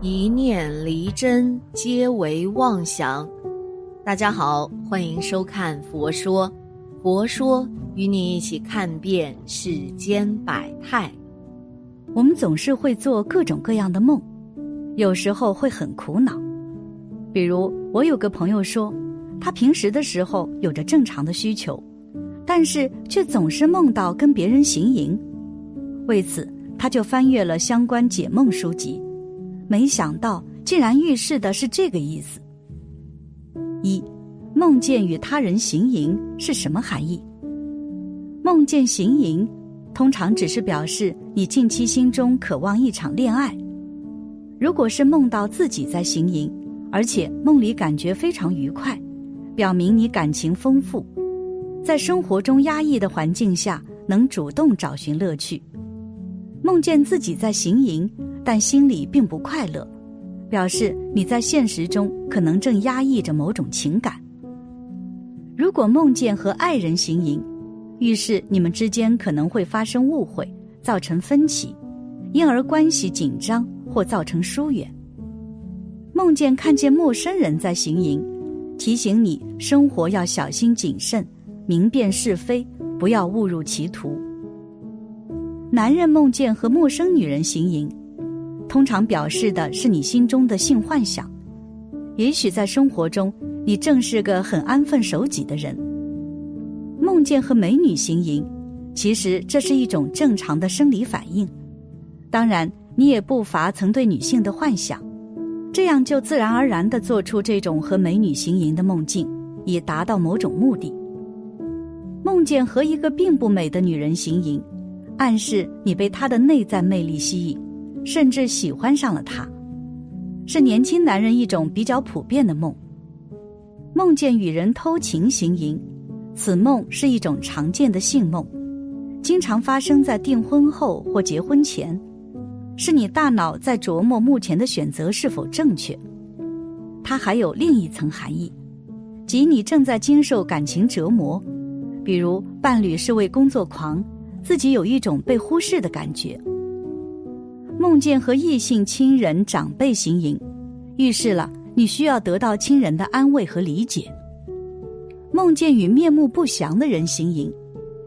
一念离真，皆为妄想。大家好，欢迎收看《佛说》，佛说与你一起看遍世间百态。我们总是会做各种各样的梦，有时候会很苦恼。比如，我有个朋友说，他平时的时候有着正常的需求，但是却总是梦到跟别人行淫。为此，他就翻阅了相关解梦书籍。没想到，竟然预示的是这个意思。一，梦见与他人行淫是什么含义？梦见行淫，通常只是表示你近期心中渴望一场恋爱。如果是梦到自己在行淫，而且梦里感觉非常愉快，表明你感情丰富，在生活中压抑的环境下能主动找寻乐趣。梦见自己在行淫。但心里并不快乐，表示你在现实中可能正压抑着某种情感。如果梦见和爱人行淫，预示你们之间可能会发生误会，造成分歧，因而关系紧张或造成疏远。梦见看见陌生人在行淫，提醒你生活要小心谨慎，明辨是非，不要误入歧途。男人梦见和陌生女人行淫。通常表示的是你心中的性幻想，也许在生活中你正是个很安分守己的人。梦见和美女行淫，其实这是一种正常的生理反应。当然，你也不乏曾对女性的幻想，这样就自然而然的做出这种和美女行淫的梦境，以达到某种目的。梦见和一个并不美的女人行淫，暗示你被她的内在魅力吸引。甚至喜欢上了他，是年轻男人一种比较普遍的梦。梦见与人偷情行淫，此梦是一种常见的性梦，经常发生在订婚后或结婚前，是你大脑在琢磨目前的选择是否正确。它还有另一层含义，即你正在经受感情折磨，比如伴侣是位工作狂，自己有一种被忽视的感觉。梦见和异性亲人、长辈行淫，预示了你需要得到亲人的安慰和理解；梦见与面目不详的人行淫，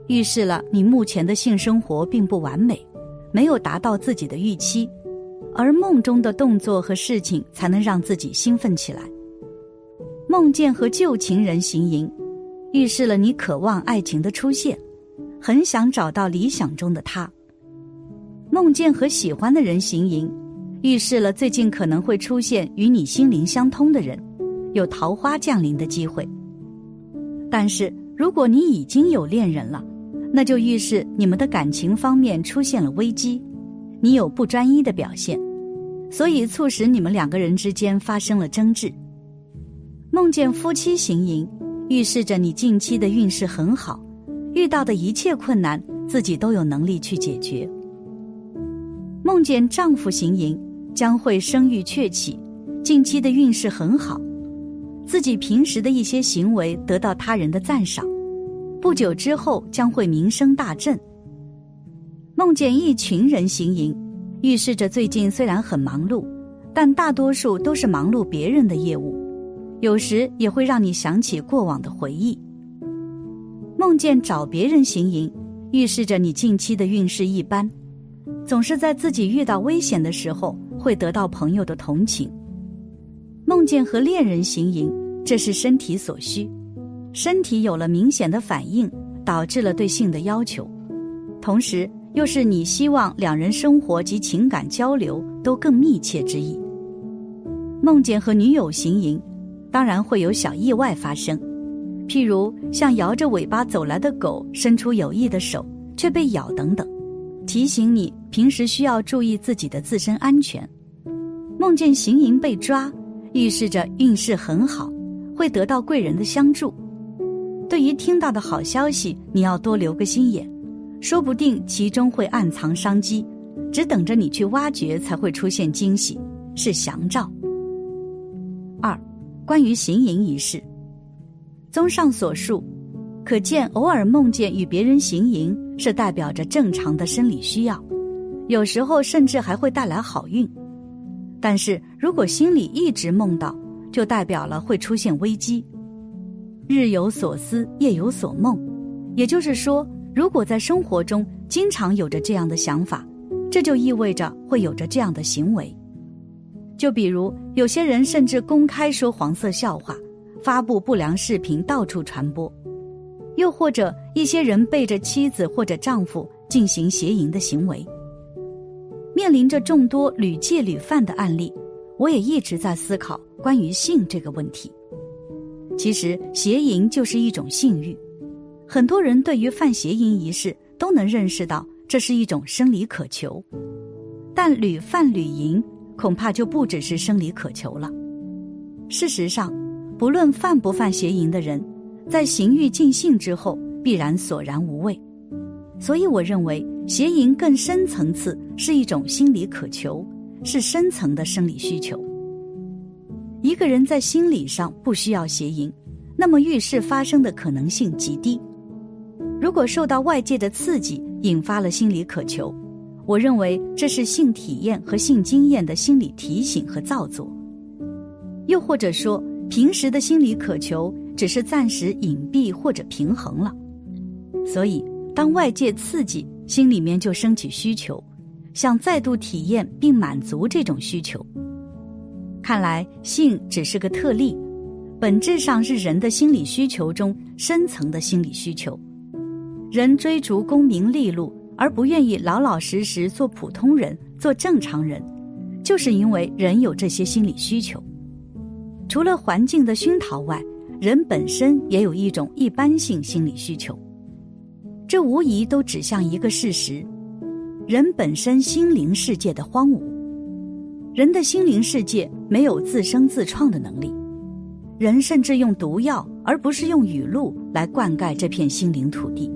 预示了你目前的性生活并不完美，没有达到自己的预期，而梦中的动作和事情才能让自己兴奋起来。梦见和旧情人行淫，预示了你渴望爱情的出现，很想找到理想中的他。梦见和喜欢的人行淫，预示了最近可能会出现与你心灵相通的人，有桃花降临的机会。但是如果你已经有恋人了，那就预示你们的感情方面出现了危机，你有不专一的表现，所以促使你们两个人之间发生了争执。梦见夫妻行淫，预示着你近期的运势很好，遇到的一切困难自己都有能力去解决。梦见丈夫行淫，将会生育鹊起，近期的运势很好，自己平时的一些行为得到他人的赞赏，不久之后将会名声大振。梦见一群人行淫，预示着最近虽然很忙碌，但大多数都是忙碌别人的业务，有时也会让你想起过往的回忆。梦见找别人行淫，预示着你近期的运势一般。总是在自己遇到危险的时候，会得到朋友的同情。梦见和恋人行淫，这是身体所需，身体有了明显的反应，导致了对性的要求，同时又是你希望两人生活及情感交流都更密切之意。梦见和女友行淫，当然会有小意外发生，譬如像摇着尾巴走来的狗伸出有意的手却被咬等等。提醒你平时需要注意自己的自身安全。梦见行淫被抓，预示着运势很好，会得到贵人的相助。对于听到的好消息，你要多留个心眼，说不定其中会暗藏商机，只等着你去挖掘才会出现惊喜，是祥兆。二，关于行淫一事，综上所述。可见，偶尔梦见与别人行淫，是代表着正常的生理需要，有时候甚至还会带来好运。但是如果心里一直梦到，就代表了会出现危机。日有所思，夜有所梦，也就是说，如果在生活中经常有着这样的想法，这就意味着会有着这样的行为。就比如有些人甚至公开说黄色笑话，发布不良视频到处传播，又或者一些人背着妻子或者丈夫进行邪淫的行为。面临着众多屡戒屡犯的案例，我也一直在思考关于性这个问题。其实，邪淫就是一种性欲，很多人对于犯邪淫一事都能认识到这是一种生理渴求，但屡犯屡淫，恐怕就不只是生理渴求了。事实上，不论犯不犯邪淫的人，在行欲尽兴之后，必然索然无味。所以，我认为邪淫更深层次是一种心理渴求，是深层的生理需求。一个人在心理上不需要邪淫，那么遇事发生的可能性极低。如果受到外界的刺激引发了心理渴求，我认为这是性体验和性经验的心理提醒和造作。又或者说，平时的心理渴求只是暂时隐蔽或者平衡了，所以。当外界刺激，心里面就升起需求，想再度体验并满足这种需求。看来性只是个特例，本质上是人的心理需求中深层的心理需求。人追逐功名利禄，而不愿意老老实实做普通人、做正常人，就是因为人有这些心理需求。除了环境的熏陶外，人本身也有一种一般性心理需求。这无疑都指向一个事实：人本身心灵世界的荒芜。人的心灵世界没有自生自创的能力，人甚至用毒药而不是用雨露来灌溉这片心灵土地，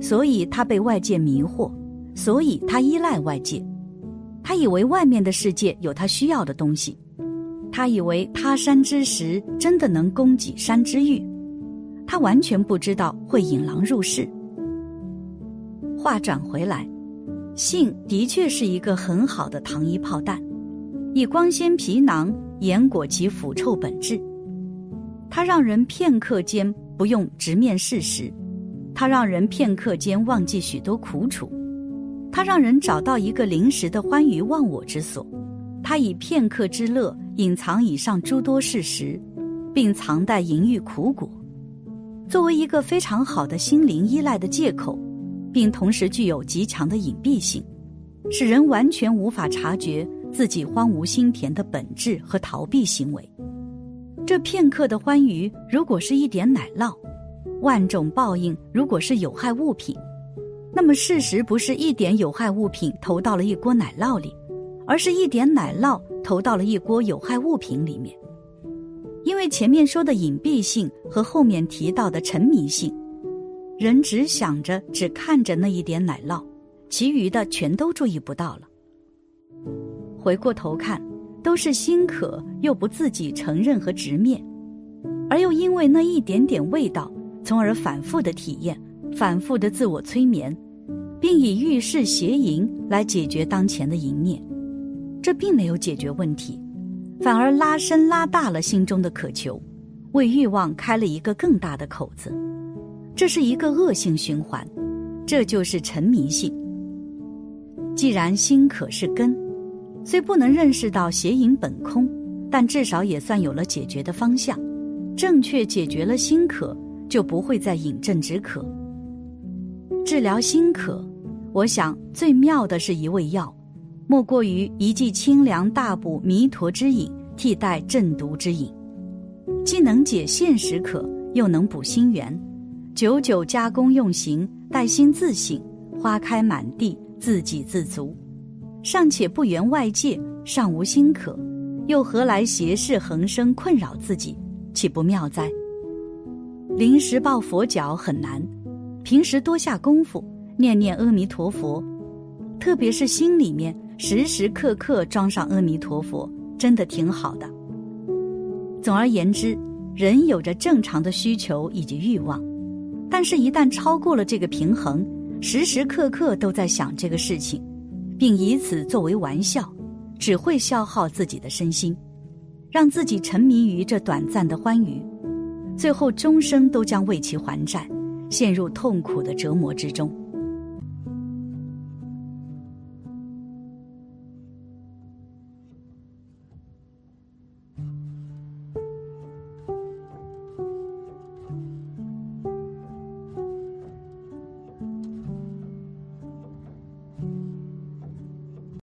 所以他被外界迷惑，所以他依赖外界，他以为外面的世界有他需要的东西，他以为他山之石真的能供给山之玉，他完全不知道会引狼入室。话转回来，性的确是一个很好的糖衣炮弹，以光鲜皮囊掩裹其腐臭本质。它让人片刻间不用直面事实，它让人片刻间忘记许多苦楚，它让人找到一个临时的欢愉忘我之所。它以片刻之乐隐藏以上诸多事实，并藏带淫欲苦果，作为一个非常好的心灵依赖的借口。并同时具有极强的隐蔽性，使人完全无法察觉自己荒芜心田的本质和逃避行为。这片刻的欢愉，如果是一点奶酪，万种报应如果是有害物品，那么事实不是一点有害物品投到了一锅奶酪里，而是一点奶酪投到了一锅有害物品里面。因为前面说的隐蔽性和后面提到的沉迷性。人只想着、只看着那一点奶酪，其余的全都注意不到了。回过头看，都是心渴又不自己承认和直面，而又因为那一点点味道，从而反复的体验、反复的自我催眠，并以欲事邪淫来解决当前的淫念。这并没有解决问题，反而拉伸拉大了心中的渴求，为欲望开了一个更大的口子。这是一个恶性循环，这就是沉迷性。既然心可是根，虽不能认识到邪淫本空，但至少也算有了解决的方向。正确解决了心渴，就不会再饮鸩止渴。治疗心渴，我想最妙的是一味药，莫过于一剂清凉大补弥陀之饮，替代鸩毒之饮，既能解现实渴，又能补心源。久久加工用行，待心自省，花开满地，自给自足，尚且不缘外界，尚无心渴，又何来邪事横生困扰自己？岂不妙哉？临时抱佛脚很难，平时多下功夫，念念阿弥陀佛，特别是心里面时时刻刻装上阿弥陀佛，真的挺好的。总而言之，人有着正常的需求以及欲望。但是，一旦超过了这个平衡，时时刻刻都在想这个事情，并以此作为玩笑，只会消耗自己的身心，让自己沉迷于这短暂的欢愉，最后终生都将为其还债，陷入痛苦的折磨之中。